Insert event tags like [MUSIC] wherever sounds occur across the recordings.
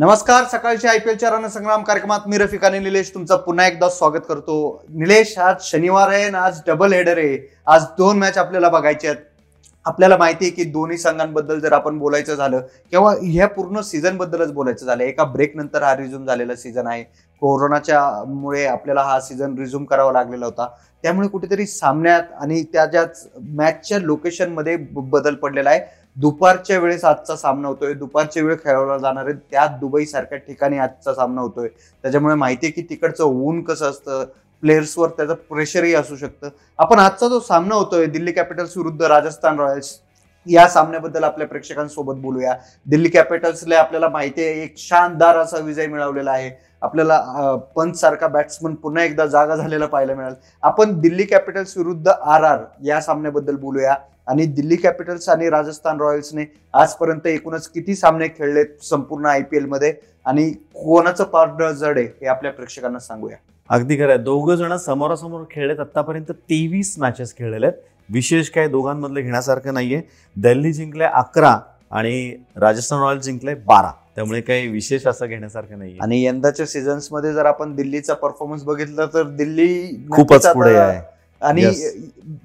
नमस्कार सकाळच्या I P एलच्या रणसंग्राम कार्यक्रमात मी रफिक आणि निलेश तुमचं पुन्हा एकदा स्वागत करतो. निलेश आज शनिवार आहे आणि आज डबल हेडर आहे. आज दोन मॅच आपल्याला बघायचे आहेत. आपल्याला माहिती आहे की दोन्ही संघांबद्दल जर आपण बोलायचं झालं किंवा ह्या पूर्ण सीझन बद्दलच बोलायचं झालं एका ब्रेक नंतर हा रिझ्यूम झालेला सीझन आहे. कोरोनाच्या मुळे आपल्याला हा सीझन रिझ्यूम करावा लागलेला होता. त्यामुळे कुठेतरी सामन्यात आणि त्याच्याच मॅचच्या लोकेशनमध्ये बदल पडलेला आहे. दुपारच्या वेळेस आजचा सामना होतोय. दुपारच्या वेळ खेळवला जाणार आहे. त्या दुबई सारख्या ठिकाणी आजचा सामना होतोय. त्याच्यामुळे माहिती आहे की तिकडचं ऊन कसं असतं? प्लेयर्सवर त्याचं प्रेशरही असू शकतं. आपण आजचा जो सामना होतोय दिल्ली कॅपिटल्स विरुद्ध राजस्थान रॉयल्स या सामन्याबद्दल आपल्या प्रेक्षकांसोबत बोलूया. दिल्ली कॅपिटल्सला आपल्याला माहिती आहे एक शानदार असा विजय मिळवलेला आहे. आपल्याला पंच सारखा बॅट्समन पुन्हा एकदा जागा झालेला पाहायला मिळाल. आपण दिल्ली कॅपिटल्स विरुद्ध आर आर या सामन्याबद्दल बोलूया. आणि दिल्ली कॅपिटल्स आणि राजस्थान रॉयल्सने आजपर्यंत एकूणच किती सामने खेळलेत संपूर्ण आय पी एलमध्ये आणि कोणाचं पार्टनर जड आहे हे आपल्या प्रेक्षकांना सांगूया. अगदी खरं आहे. दोघं जण समोरासमोर खेळलेत. आतापर्यंत तेवीस मॅचेस खेळलेले आहेत. विशेष काय दोघांमधलं घेण्यासारखं नाहीये. दिल्ली जिंकले अकरा आणि राजस्थान रॉयल्स जिंकले बारा. त्यामुळे काही विशेष असं घेण्यासारखं नाहीये. आणि यंदाच्या सीझन्समध्ये जर आपण दिल्लीचा परफॉर्मन्स बघितला तर दिल्ली खूपच पुढे आहे. आणि Yes.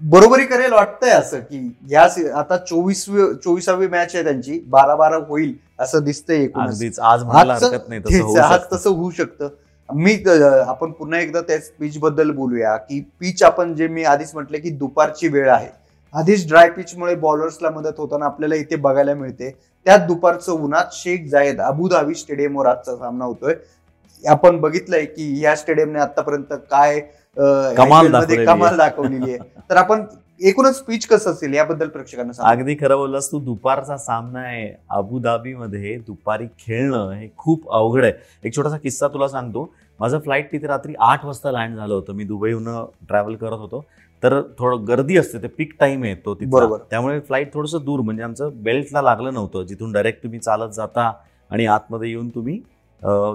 बरोबरी करेल वाटतंय असं की या आता चोवीस चोवीसावी मॅच आहे त्यांची. बारा बारा होईल असं दिसतंय आज आजचं- हरकत नाही तसं होऊ आज शकतं. मी आपण पुन्हा एकदा त्याच पिच बद्दल बोलूया की पिच आपण जे मी आधीच म्हटलं की दुपारची वेळ आहे. आधीच ड्राय पिचमुळे बॉलर्सला मदत होताना आपल्याला इथे बघायला मिळते. त्यात दुपारचं उन्हात शेख जायद अबुधाबी स्टेडियमवर आजचा सामना होतोय. आपण बघितलंय की या स्टेडियमने आतापर्यंत काय कमाल. दाखवलेली आहे. तर आपण एकूणच पिच कसं असेल याबद्दल प्रेक्षकांना सांगा अगदी खरं बोललास तू दुपारचा सामना आहे अबुधाबीमध्ये दुपारी खेळणं हे खूप अवघड आहे एक छोटासा किस्सा तुला सांगतो माझं फ्लाईट तिथे रात्री आठ वाजता लँड झालं होतं मी दुबईहून ट्रॅव्हल करत होतो तर थोडं गर्दी असते ते पीक टाइम आहे तो. बरोबर. त्यामुळे फ्लाईट थोडंसं दूर म्हणजे आमचं बेल्टला लागलं नव्हतं जिथून डायरेक्ट तुम्ही चालत जाता आणि आतमध्ये येऊन तुम्ही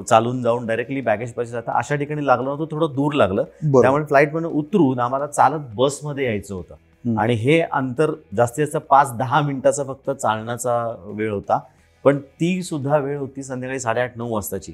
चालून जाऊन डायरेक्टली बॅगेज पाशी जाता अशा ठिकाणी लागलं नव्हतं थोडं दूर लागलं. त्यामुळे फ्लाईट मधून उतरून आम्हाला चालत बसमध्ये यायचं होतं. आणि हे अंतर जास्तीत जास्त पाच दहा मिनिटाचा फक्त चालण्याचा वेळ होता. पण ती सुद्धा वेळ होती संध्याकाळी साडेआठ नऊ वाजताची.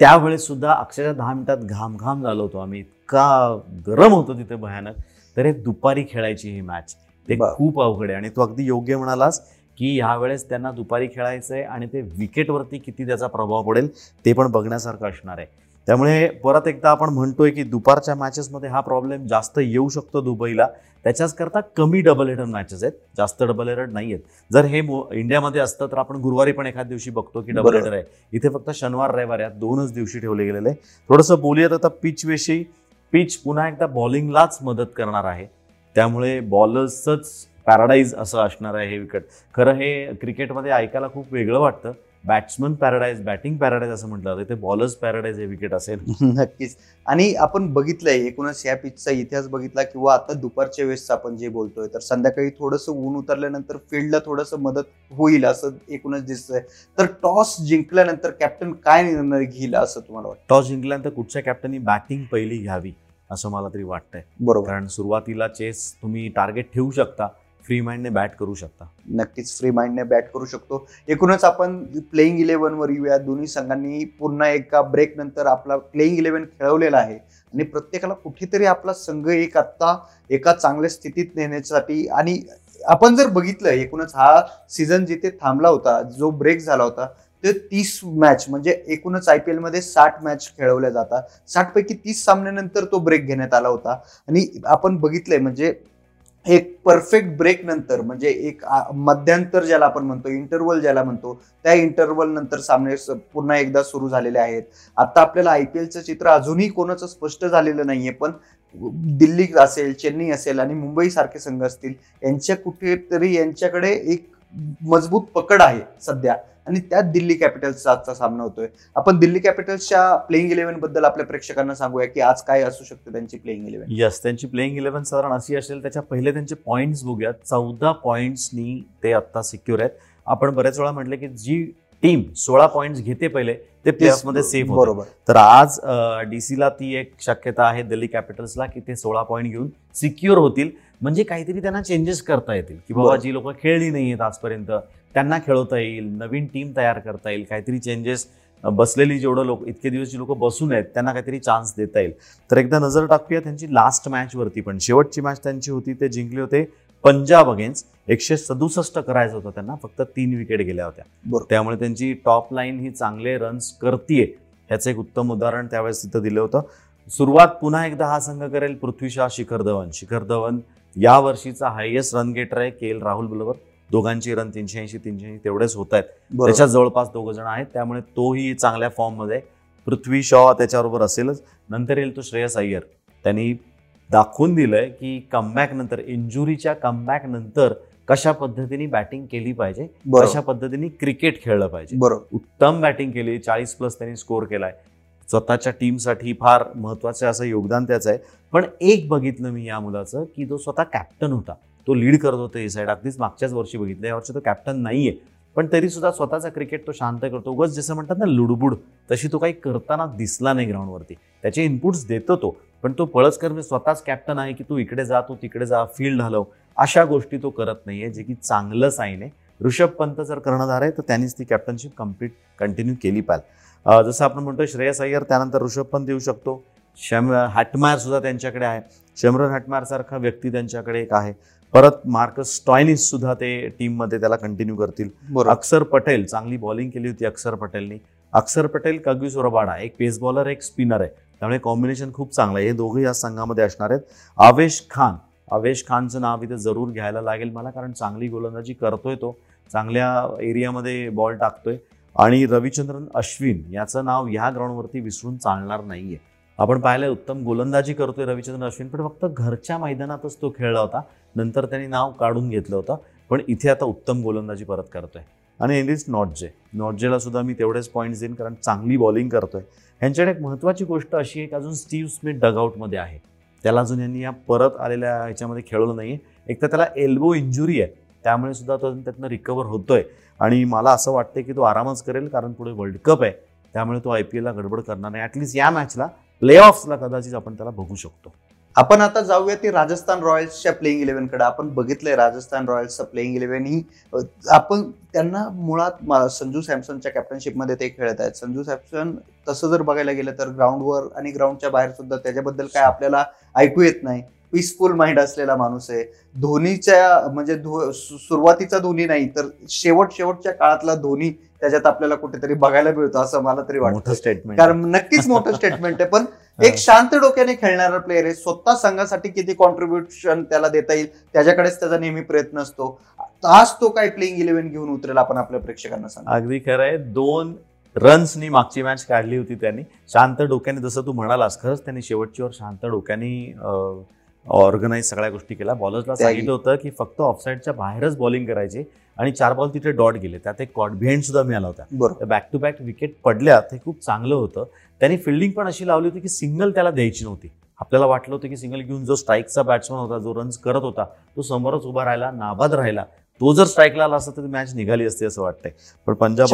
त्यावेळेस सुद्धा अक्षरशः दहा मिनिटात घाम घाम झालो होतो आम्ही. इतका गरम होतो तिथे भयानक. तर हे दुपारी खेळायची ही मॅच ते. खूप अवघड आहे. आणि तू अगदी योग्य म्हणालास की ह्यावेळेस त्यांना दुपारी खेळायचं आहे आणि ते विकेटवरती किती त्याचा प्रभाव पडेल ते पण बघण्यासारखं असणार आहे. त्यामुळे परत एकदा आपण म्हणतोय की दुपारच्या मॅचेसमध्ये हा प्रॉब्लेम जास्त येऊ शकतो दुबईला. त्याच्याच करता कमी डबल हेडर मॅचेस आहेत. जास्त डबल हेडर नाही आहेत जर हे मो- इंडियामध्ये असतं तर आपण गुरुवारी पण एखाद दिवशी बघतो की डबल. हेडर आहे. इथे फक्त शनिवार रविवार या दोनच दिवशी ठेवले गेलेले आहे. थोडंसं बोलूयात आता पिच विषयी. पिच पुन्हा एकदा बॉलिंगलाच मदत करणार आहे. त्यामुळे बॉलर्सच पॅराडाईज असं असणार आहे हे विकेट खरं हे क्रिकेटमध्ये ऐकायला खूप वेगळं वाटतं. बॅट्समन पॅराडाईज बॅटिंग पॅराडाईज असं म्हटलं जातं. ते बॉलर्स पॅराडाईज हे विकेट असेल. [LAUGHS] नक्कीच. आणि आपण बघितलंय एकूणच या पिचचा इतिहास बघितला किंवा आता दुपारच्या वेळेस आपण जे बोलतोय तर संध्याकाळी थोडंसं ऊन उतरल्यानंतर फील्डला थोडंसं मदत होईल असं एकूणच दिसतंय. तर टॉस जिंकल्यानंतर कॅप्टन काय निर्णय घेईल असं तुम्हाला वाटतं? टॉस जिंकल्यानंतर कुठच्या कॅप्टननी बॅटिंग पहिली घ्यावी असं मला तरी वाटतंय. बरोबर. कारण सुरुवातीला चेस तुम्ही टार्गेट ठेवू शकता फ्री माइंडने बॅट करू शकता. नक्कीच फ्री माइंडने बॅट करू शकतो. एकूणच आपण प्लेईंग इलेव्हनवर येऊया. दोन्ही संघांनी पुन्हा एका ब्रेक नंतर आपला प्लेईंग इलेव्हन खेळवलेला आहे. आणि प्रत्येकाला कुठेतरी आपला संघ एक आत्ता एका चांगल्या स्थितीत नेण्यासाठी आणि आपण जर बघितलं एकूणच हा सीझन जिथे थांबला होता जो ब्रेक झाला होता ते तीस मॅच म्हणजे एकूणच आय पी एलमध्ये साठ मॅच खेळवल्या जातात. साठपैकी तीस सामन्यानंतर तो ब्रेक घेण्यात आला होता. आणि आपण बघितलंय म्हणजे एक परफेक्ट ब्रेक नंतर म्हणजे एक आ- मध्यांतर ज्याला आपण म्हणतो इंटरवल ज्याला म्हणतो त्या इंटरवल नंतर सामने स- पुन्हा एकदा सुरू झालेले आहेत. आता आपल्याला आय पी एलचं चित्र अजूनही कोणाचं स्पष्ट झालेलं नाहीये पण दिल्ली असेल चेन्नई असेल आणि मुंबई सारखे संघ असतील यांच्या कुठेतरी यांच्याकडे एक मजबूत पकड आहे सध्या. आणि त्यात दिल्ली कॅपिटल्सचा आजचा सामना होतोय. आपण दिल्ली कॅपिटल्सच्या प्लेईंग इलेव्हनबद्दल आपल्या प्रेक्षकांना सांगूया की आज काय असू शकते त्यांची प्लेईंग इलेव्हन यस त्यांची प्लेइंग इलेव्हन साधारण अशी असेल त्याच्या पहिले त्यांचे पॉईंट्स बघूयात. चौदा पॉईंट्सनी ते आत्ता सिक्युअर आहेत. आपण बऱ्याच वेळा म्हटलं की जी टीम सोळा पॉईंट्स घेते पहिले ते प्लेऑफमध्ये सेफ होते. बरोबर. तर आज डीसीला ती एक शक्यता आहे दिल्ली कॅपिटल्सला की ते सोळा पॉईंट घेऊन सिक्युअर होतील. म्हणजे काहीतरी त्यांना चेंजेस करता येतील की बाबा. जी लोक खेळली नाही आहेत आजपर्यंत त्यांना खेळवता येईल नवीन टीम तयार करता येईल काहीतरी चेंजेस बसलेली जेवढं लोक इतके दिवस जी लोक बसून आहेत त्यांना काहीतरी चान्स देता येईल. तर एकदा नजर टाकूया त्यांची लास्ट मॅच वरती पण. शेवटची मॅच त्यांची होती ते जिंकले होते पंजाब अगेन्स्ट एकशे सदुसष्ट करायचं होतं त्यांना फक्त तीन विकेट गेल्या होत्या. त्यामुळे त्यांची टॉप लाईन ही चांगले रन्स करतीये ह्याचं एक उत्तम उदाहरण त्यावेळेस तिथं दिलं होतं. सुरुवात पुन्हा एकदा हा संघ करेल पृथ्वीशा शिखर धवन. शिखर धवन या वर्षीचा हायएस्ट रन गेटर आहे के एल राहुल बरोबर दोघांची रन तीनशे ऐंशी तीनशे ऐंशी तेवढेच होत आहेत. त्याच्या जवळपास दोघ जण आहेत त्यामुळे तोही चांगल्या फॉर्ममध्ये. पृथ्वी शॉ त्याच्याबरोबर असेलच. नंतर येईल तो श्रेयस अय्यर. त्यांनी दाखवून दिलंय की कमबॅक नंतर इंजुरीच्या कमबॅक नंतर कशा पद्धतीने बॅटिंग केली पाहिजे कशा पद्धतीने क्रिकेट खेळलं पाहिजे. बरोबर. उत्तम बॅटिंग केली चाळीस प्लस त्यांनी स्कोर केलाय. स्वतःच्या टीमसाठी फार महत्वाचं असं योगदान त्याचं आहे. पण एक बघितलं मी या मुलाचं की तो स्वतः कॅप्टन होता. तो लीड करत होता ही साईड अगदीच मागच्याच वर्षी बघितलं. या वर्षी तो कॅप्टन नाहीये. पण तरीसुद्धा स्वतःचा क्रिकेट तो शांत करतो. उगाच जसं म्हणतात ना लुडबुड तशी तो काही करताना दिसला नाही ग्राउंडवरती. त्याचे इनपुट्स देतो तो पण तो पळसकर मी म्हणजे स्वतःच कॅप्टन आहे की तू इकडे जा तू तिकडे जा फील्ड हलव. अशा गोष्टी तो करत नाहीये जे की चांगलं साईन आहे. ऋषभ पंत जर कर्णधार आहे तर त्यांनीच ती कॅप्टनशिप कंप्लीट कंटिन्यू केली पाहिजे. जसं आपण म्हणतो श्रेयस अय्यर त्यानंतर ऋषभ पंत येऊ शकतो. शम हॅटमायर सुद्धा त्यांच्याकडे आहे. शमरन हॅटमायर सारखा व्यक्ती त्यांच्याकडे एक आहे. परत मार्कस स्टॉयनिस सुद्धा ते टीममध्ये त्याला कंटिन्यू करतील. अक्षर पटेल चांगली बॉलिंग केली होती अक्षर पटेलनी. अक्षर पटेल कग्युस रबाडा एक पेस बॉलर एक स्पिनर आहे. त्यामुळे कॉम्बिनेशन खूप चांगलं आहे. हे दोघंही या संघामध्ये असणार आहेत. आवेश खान. आवेश खानचं नाव इथे जरूर घ्यायला लागेल मला कारण चांगली गोलंदाजी करतोय तो. चांगल्या एरियामध्ये बॉल टाकतोय. आणि रविचंद्रन अश्विन याचं नाव ह्या ग्राउंडवरती विसरून चालणार नाहीये. आपण पाहिलं उत्तम गोलंदाजी करतोय रविचंद्र अश्विन पण फक्त घरच्या मैदानातच तो खेळला होता. नंतर त्यांनी नाव काढून घेतलं होतं. पण इथे आता उत्तम गोलंदाजी परत करतोय. आणि इंडिस नॉटजे नॉटजेला सुद्धा मी तेवढेच पॉईंट्स देईन कारण चांगली बॉलिंग करतोय. ह्यांच्याकडे एक महत्त्वाची गोष्ट अशी आहे की अजून स्टीव्ह स्मिथ डगआउटमध्ये आहे. त्याला अजून यांनी या परत आलेल्या ह्याच्यामध्ये खेळवलं नाही एक तर त्याला एल्बो इंजुरी आहे. त्यामुळे सुद्धा तो अजून त्यातनं रिकवर होतोय. आणि मला असं वाटतं की तो आरामच करेल कारण पुढे वर्ल्ड कप आहे. त्यामुळे तो आय पी एलला गडबड करणार नाही. ॲटलिस्ट या मॅचला प्ले ऑफ्सला कदाचित आपण त्याला बघू शकतो. आपण आता जाऊया ते राजस्थान रॉयल्सच्या प्लेईंग इलेव्हनकडे. आपण बघितलंय राजस्थान रॉयल्सचं प्लेइंग इलेव्हन ही आपण त्यांना मुळात संजू सॅमसनच्या कॅप्टनशिपमध्ये ते खेळत आहेत. संजू सॅमसन तसं जर बघायला गेलं तर ग्राउंडवर आणि ग्राउंडच्या बाहेर सुद्धा त्याच्याबद्दल काय आपल्याला ऐकू येत नाही. पीसफुल माइंड असलेला माणूस आहे. धोनीच्या म्हणजे धो- सुरुवातीचा धोनी नाही तर शेवट शेवटच्या काळातला धोनी त्याच्यात आपल्याला कुठेतरी बघायला मिळतो असं मला तरी वाटतं. स्टेटमेंट कारण नक्कीच मोठं स्टेटमेंट आहे. पण [LAUGHS] एक शांत डोक्याने खेळणारा प्लेअर आहे. स्वतः संघासाठी किती कॉन्ट्रीब्युशन त्याला देता येईल त्याच्याकडेच त्याचा नेहमी प्रयत्न असतो. आज तो काय प्लेइंग इलेव्हन घेऊन उतरेल आपण आपल्या प्रेक्षकांना सांगा. अगदी खरं आहे. दोन रन्सनी मागची मॅच काढली होती त्यांनी. शांत डोक्याने जसं तू म्हणालास खरंच त्यांनी शेवटची ओव्हर शांत डोक्याने ऑर्गनाईज सगळ्या गोष्टी केल्या. बॉलर्सला. सांगितलं होतं की फक्त ऑफसाईडच्या बाहेरच बॉलिंग करायची. आणि चार बॉल तिथे डॉट गेले. त्यात एक कॉट बिहाइंड सुद्धा मिळाला होता. बरोबर. बॅक टू बॅक विकेट पडल्या ते खूप चांगलं होतं. त्यांनी फिल्डिंग पण अशी लावली होती की सिंगल त्याला द्यायची नव्हती. आपल्याला वाटलं होतं की सिंगल घेऊन जो स्ट्राईकचा बॅट्समन होता जो रन्स करत होता तो समोरच उभा राहिला नाबाद राहिला. तो जर स्ट्राईकला आला असता तर मॅच निघाली असती असं वाटतंय. पण पंजाब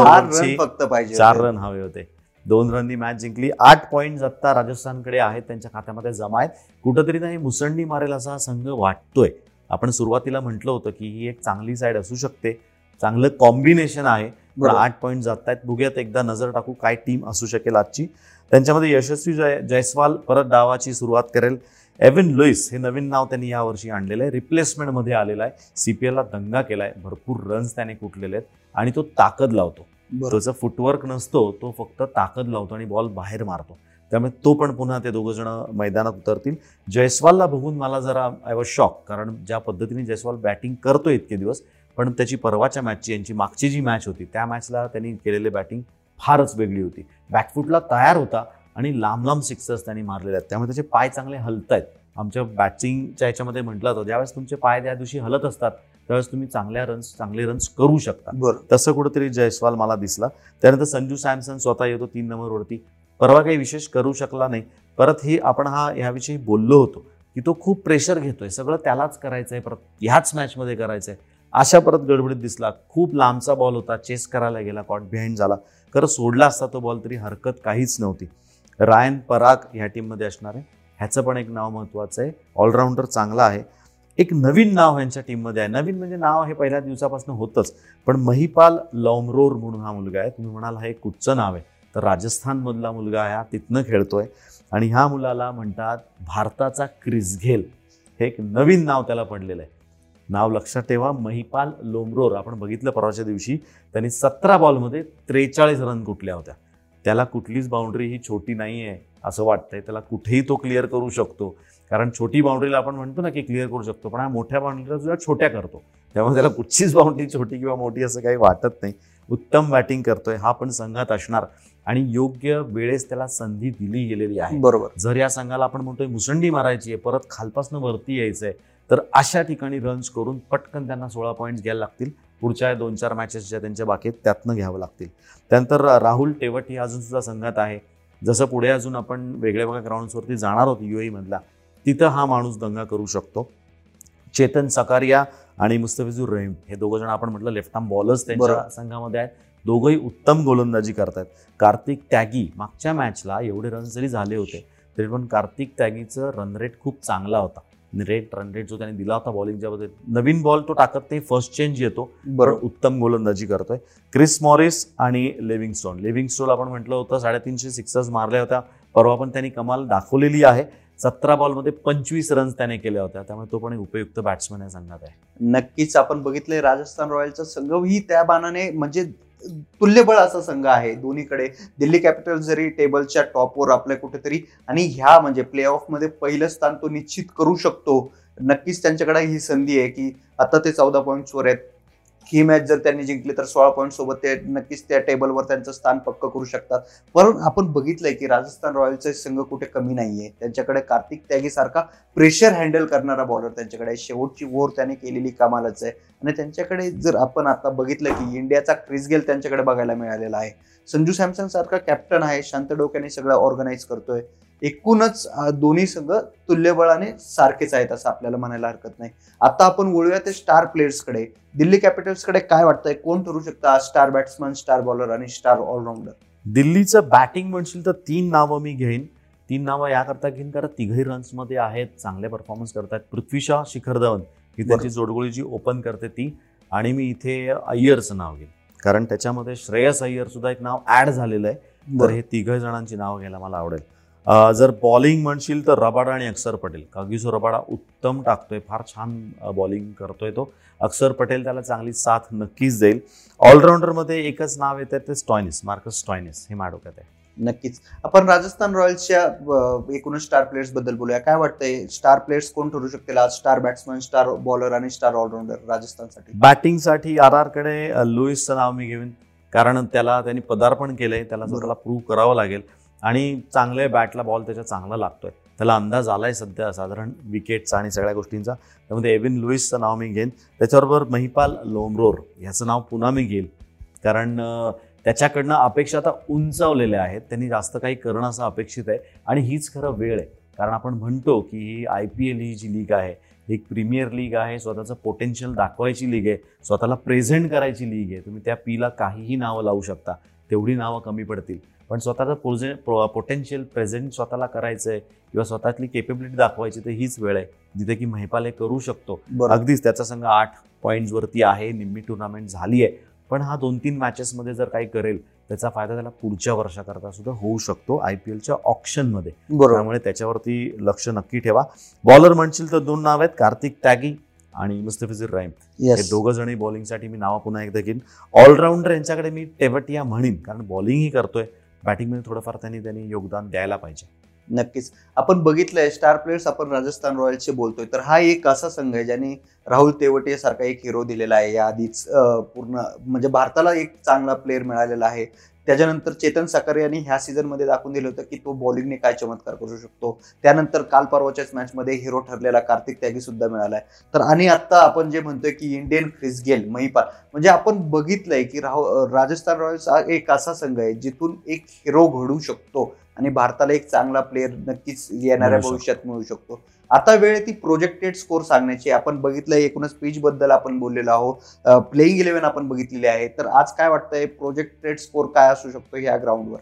फक्त पाहिजे चार. रन हवे होते. दोन रननी मॅच जिंकली. आठ पॉईंट आत्ता राजस्थानकडे आहेत त्यांच्या खात्यामध्ये जमा आहेत. कुठंतरी त्यांनी मुसंडी मारेल असा हा संघ वाटतोय. आपण सुरुवातीला म्हटलं होतं की ही एक चांगली साईड असू शकते. चांगलं कॉम्बिनेशन आहे. पण. आठ पॉईंट जात आहेत बघूयात एकदा नजर टाकू काय टीम असू शकेल आजची. त्यांच्यामध्ये यशस्वी जय जयस्वाल परत डावाची सुरुवात करेल. एव्हन लुईस हे नवीन नाव त्यांनी यावर्षी आणलेलं आहे. रिप्लेसमेंटमध्ये आलेलं आहे. सीपीएलला दंगा केलाय. भरपूर रन्स त्याने कुठलेले आहेत. आणि तो ताकद लावतो. त्याचा फुटवर्क नसतो तो फक्त ताकद लावतो आणि बॉल बाहेर मारतो. त्यामुळे तो पण पुन्हा ते दोघं जण मैदानात उतरतील. जयस्वालला बघून मला जरा आय वॉज शॉक कारण ज्या पद्धतीने जयस्वाल बॅटिंग करतो इतके दिवस पण त्याची परवाच्या मॅचची यांची मागची जी मॅच होती त्या मॅचला त्यांनी केलेली बॅटिंग फारच वेगळी होती. बॅकफुटला तयार होता आणि लांब लांब सिक्सर्स त्यांनी मारलेले आहेत. त्यामुळे त्याचे पाय चांगले हलत आहेत. आमच्या बॅटिंगच्या ह्याच्यामध्ये म्हटलं होतं ज्यावेळेस तुमचे पाय त्या दिवशी हलत असतात त्यावेळेस तुम्ही चांगल्या रन्स चांगले रन्स करू शकता. बरोबर तसं कुठेतरी जयस्वाल मला दिसला. त्यानंतर संजू सॅमसन स्वतः येतो तीन नंबरवरती परवा काही विशेष करू शकला नाही. परत ही आपण हा ह्याविषयी बोललो होतो की तो खूप प्रेशर घेतोय. सगळं त्यालाच करायचं आहे परत ह्याच मॅचमध्ये करायचं आहे अशा परत गडबडीत दिसला. खूप लांबचा बॉल होता. चेस करायला गेला. कॉट बिहाइंड झाला. खरं सोडला असता तो बॉल तरी हरकत काहीच नव्हती. रायन पराग ह्या टीममध्ये असणार आहे. ह्याचं पण एक नाव महत्त्वाचं आहे. ऑलराऊंडर चांगला आहे. एक नवीन नाव ह्यांच्या टीममध्ये आहे. नवीन म्हणजे नाव हे पहिल्या दिवसापासून होतंच. पण महिपाल लॉमरोर म्हणून हा मुलगा आहे. तुम्ही म्हणाल हा एक कुठचं नाव आहे. तर राजस्थानमधला मुलगा आहे हा तिथनं खेळतोय. आणि ह्या मुलाला म्हणतात भारताचा क्रिसघेल. हे एक नवीन नाव त्याला पडलेलं आहे. नाव लक्षात ठेवा महिपाल लोमरोर. आपण बघितलं परवाच्या दिवशी त्यांनी सतरा बॉलमध्ये त्रेचाळीस रन कुठल्या होत्या. त्याला कुठलीच बाउंड्री ही छोटी नाही आहे असं वाटतंय. त्याला कुठेही तो क्लिअर करू शकतो. कारण छोटी बाउंड्रीला आपण म्हणतो ना की क्लिअर करू शकतो. पण हा मोठ्या बाउंड्रीला सुद्धा छोट्या करतो. त्यामुळे त्याला कुठचीच बाउंड्री छोटी किंवा मोठी असं काही वाटत नाही. उत्तम बॅटिंग करतोय हा पण संघात असणार. आणि योग्य वेळेस त्याला संधी दिली गेलेली आहे. बरोबर. जर या संघाला आपण म्हणतोय मुसंडी मारायची आहे परत खालपासून वरती यायचं आहे तर अशा ठिकाणी रन्स करून पटकन त्यांना सोळा पॉईंट्स घ्यायला लागतील. पुढच्या दोन चार मॅचेस ज्या त्यांच्या बाकी आहेत त्यातनं घ्यावं लागतील. त्यानंतर राहुल टेवट ही अजून सुद्धा संघात आहे. जसं पुढे अजून आपण वेगळ्या वेगळ्या ग्राउंड्सवरती जाणार आहोत युए मधला तिथं हा माणूस दंगा करू शकतो. चेतन सकारिया आणि मुस्तफिजूर रहीम हे दोघं जण आपण म्हटलं लेफ्ट आर्म बॉलर्स त्यांच्या. संघामध्ये आहेत. दोघंही उत्तम गोलंदाजी करतायत. कार्तिक त्यागी मागच्या मॅचला एवढे रन जरी झाले होते तरी पण कार्तिक त्यागीचं रन रेट खूप चांगला होता. रेट रन रेट जो त्याने दिला होता बॉलिंगच्या मध्ये नवीन बॉल तो टाकत नाही फर्स्ट चेंज येतो बरोबर. उत्तम गोलंदाजी करतोय. क्रिस मॉरिस आणि लिव्हिंगस्टोन लिव्हिंगस्टोन आपण म्हटलं होतं साडेतीनशे सिक्सर्स मारल्या होत्या. परवा पण त्यांनी कमाल दाखवलेली आहे. सतरा बॉलमध्ये पंचवीस रन्स त्याने केल्या होत्या. त्यामुळे तो पण उपयुक्त बॅट्समन आहे संघात आहे. नक्कीच आपण बघितले राजस्थान रॉयल्सचा संघही त्या बाणाने म्हणजे तुल्यबळ असा संघ आहे. दोन्हीकडे दिल्ली कॅपिटल जरी टेबलच्या टॉपवर आपल्या कुठेतरी आणि ह्या म्हणजे प्ले मध्ये पहिलं स्थान तो निश्चित करू शकतो. नक्कीच त्यांच्याकडे ही संधी आहे की आता ते चौदा पॉईंट्सवर आहेत. ही मॅच जर त्यांनी जिंकली तर सोळा पॉईंट सोबत ते नक्कीच त्या टेबलवर त्यांचं स्थान पक्क करू शकतात. पण आपण बघितलंय की राजस्थान रॉयल्सचा संघ कुठे कमी नाहीये. त्यांच्याकडे कार्तिक त्यागी सारखा प्रेशर हँडल करणारा बॉलर त्यांच्याकडे शेवटची ओव्हर त्याने केलेली कमालच आहे. आणि त्यांच्याकडे जर आपण आता बघितलं की इंडियाचा क्रिस गेल त्यांच्याकडे बघायला मिळालेला आहे. संजू सॅमसन सारखा कॅप्टन आहे. शांत डोक्याने सगळं ऑर्गनाईज करतोय. एकूणच दोन्ही संघ तुल्यबळाने सारखेच आहेत असं आपल्याला म्हणायला हरकत नाही. आता आपण वळूया ते स्टार प्लेयर्सकडे दिल्ली कॅपिटल्सकडे काय वाटतंय? कोण ठरू शकतं स्टार बॅट्समन स्टार बॉलर आणि स्टार ऑलराऊंडर दिल्लीचं बॅटिंग म्हणशील तर तीन नावं मी घेईन. तीन नावं याकरता घेईन कारण तिघही रन्समध्ये आहेत चांगले परफॉर्मन्स करतात पृथ्वी शॉ शिखर धवन ही त्यांची जोडगोळी जी ओपन करते ती. आणि मी इथे अय्यरचं नाव घेईन. कारण त्याच्यामध्ये श्रेयस अय्यर सुद्धा एक नाव ऍड झालेलं आहे. तर हे तिघ जणांची नावं घ्यायला मला आवडेल. जर बॉलिंग म्हणशील तर रबाडा आणि अक्षर पटेल. कागिसो रबाडा उत्तम टाकतोय फार छान बॉलिंग करतोय तो. अक्षर पटेल त्याला चांगली साथ नक्कीच देईल. ऑलराऊंडरमध्ये एकच नाव येतं ते स्टॉयनिस मार्कस स्टॉयनिस हे माझ्या डोक्यात आहे. नक्कीच. आपण राजस्थान रॉयल्सच्या एकूणच स्टार प्लेयर्सबद्दल बोलूया. काय वाटतंय स्टार प्लेयर्स कोण ठरू शकतील आज? स्टार बॅट्समन स्टार बॉलर आणि स्टार ऑलराऊंडर राजस्थानसाठी? बॅटिंगसाठी आर आरकडे लुईसचं नाव मी घेईन. कारण त्याला त्यांनी पदार्पण केलंय त्याला. त्याला प्रूव्ह करावं लागेल. आणि चांगले बॅटला बॉल त्याच्या चांगला लागतोय. त्याला अंदाज आलाय सध्या साधारण विकेटचा आणि सगळ्या गोष्टींचा. त्यामध्ये एविन लुईसचं नाव मी घेईन. त्याच्याबरोबर महिपाल लोमरोर ह्याचं नाव पुन्हा मी घेईल. कारण त्याच्याकडनं अपेक्षा आता उंचावलेल्या आहेत. त्यांनी जास्त काही करणं असं अपेक्षित आहे. आणि हीच खरं वेळ आहे. कारण आपण म्हणतो की ही आय पी एल ही जी लीग आहे ही एक प्रीमियर लीग आहे. स्वतःचं पोटेन्शियल दाखवायची लीग आहे. स्वतःला प्रेझेंट करायची लीग आहे. तुम्ही त्या पीला काहीही नावं लावू शकता. तेवढी नावं कमी पडतील. पण स्वतःचं पोझे पोटेन्शियल प्रेझेंट स्वतःला करायचं आहे किंवा स्वतःतली केपेबिलिटी दाखवायची तर हीच वेळ आहे जिथे की महिपाल हे करू शकतो. अगदीच त्याचा संघ आठ पॉईंट्सवरती आहे निम्मी टुर्नामेंट झाली आहे. पण हा दोन तीन मॅचेसमध्ये जर काही करेल त्याचा फायदा त्याला पुढच्या वर्षाकरता सुद्धा होऊ शकतो आय पी एलच्या ऑप्शनमध्ये बरोबर. त्यामुळे त्याच्यावरती लक्ष नक्की ठेवा. बॉलर म्हणशील तर दोन नाव आहेत कार्तिक त्यागी आणि मुस्तफिजुर राईम हे दोघं जणी बॉलिंगसाठी मी नावं पुन्हा एकदा घेईन. ऑलराऊंडर यांच्याकडे मी टेवटिया म्हणीन कारण बॉलिंगही करतोय. बॅटिंगमध्ये थोडंफार त्यांनी त्यांनी योगदान द्यायला पाहिजे. नक्कीच. आपण बघितलंय स्टार प्लेयर्स आपण राजस्थान रॉयल्सचे बोलतोय तर हा एक असा संघ आहे ज्याने राहुल तेवटे सारखा एक हिरो दिलेला आहे. या आधीच पूर्ण म्हणजे भारताला एक चांगला प्लेअर मिळालेला आहे. त्याच्यानंतर चेतन साकर यांनी ह्या सीझनमध्ये दाखवून दिलं होतं की तो बॉलिंगने काय चमत्कार करू शकतो. त्यानंतर काल परवाच्याच मॅचमध्ये हिरो ठरलेला कार्तिक त्यागी सुद्धा मिळालाय. तर आणि आता आपण जे म्हणतोय की इंडियन क्रिस गेल महिपाल म्हणजे आपण बघितलंय की राहु राजस्थान रॉयल्स हा एक असा संघ आहे जिथून एक हिरो घडू शकतो. आणि भारताला एक चांगला प्लेअर नक्कीच येणाऱ्या. भविष्यात मिळू शकतो. आता वेळ ती प्रोजेक्टेड स्कोर सांगण्याची. आपण बघितलंय एकूणच पिच बद्दल आपण बोललेलो आहोत. प्लेईंग इलेव्हन आपण बघितलेली आहे. तर आज काय वाटतंय? प्रोजेक्टेड स्कोर काय असू शकतो ह्या ग्राउंडवर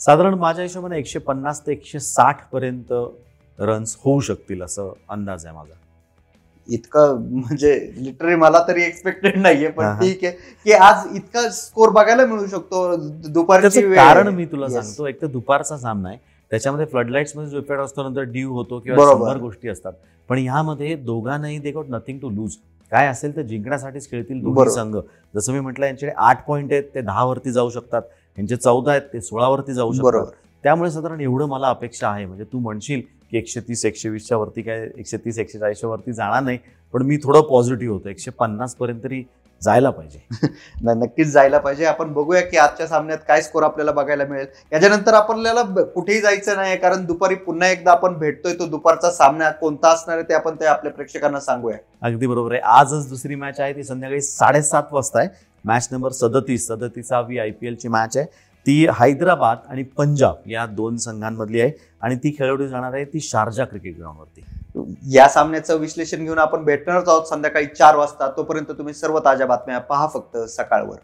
साधारण माझ्या हिशोबाने एकशे पन्नास ते एकशे साठ पर्यंत रन्स होऊ शकतील असं अंदाज आहे माझा. इतकं म्हणजे लिटरली मला तरी एक्सपेक्टेड नाहीये पण. ठीक आहे की आज इतका स्कोर बघायला मिळू शकतो दुपारची कारण. मी तुला. सांगतो एक तर दुपारचा सामना आहे त्याच्यामध्ये फ्लडलाईट्समध्ये जो इफेक्ट असतो नंतर ड्यू होतो किंवा. शंभर गोष्टी असतात पण ह्यामध्ये दोघांनाही they got nothing to lose काय असेल तर जिंकण्यासाठीच खेळतील दोन्ही बरोबर. संघ जसं मी म्हटलं यांच्याकडे आठ पॉईंट आहेत ते दहा वरती जाऊ शकतात यांचे चौदा आहेत ते सोळावरती जाऊ शकतात त्यामुळे साधारण एवढं मला अपेक्षा आहे म्हणजे तू म्हणशील की एकशे तीस एकशे वीसच्या वरती काय एकशे तीस एकशे चाळीसच्या वरती जाणार नाही पण मी थोडं पॉझिटिव्ह होतो. एकशे पन्नास पर्यंत तरी जायला पाहिजे. [LAUGHS] नाही, नक्कीच जायला पाहिजे. आपण बघूया की आजच्या सामन्यात काय स्कोर आपल्याला बघायला मिळेल. याच्यानंतर आपल्याला कुठेही जायचं नाही कारण दुपारी पुन्हा एकदा आपण भेटतोय तो दुपारचा सामना कोणता असणार आहे ते आपण ते आपल्या प्रेक्षकांना सांगूया. अगदी बरोबर आहे. आजच दुसरी मॅच आहे ती संध्याकाळी साडेसात वाजता आहे मॅच नंबर सदतीस. सदतीसावी आय पी एलची मॅच आहे. ती हैदराबाद आणि पंजाब या दोन संघांमधली आहे आणि ती खेळवली जाणार आहे ती शारजा क्रिकेट ग्राउंडवरती. या सामन्याचं विश्लेषण घेऊन आपण भेटणारच आहोत संध्याकाळी चार वाजता. तोपर्यंत तुम्ही सर्व ताज्या बातम्या पहा फक्त सकाळवर.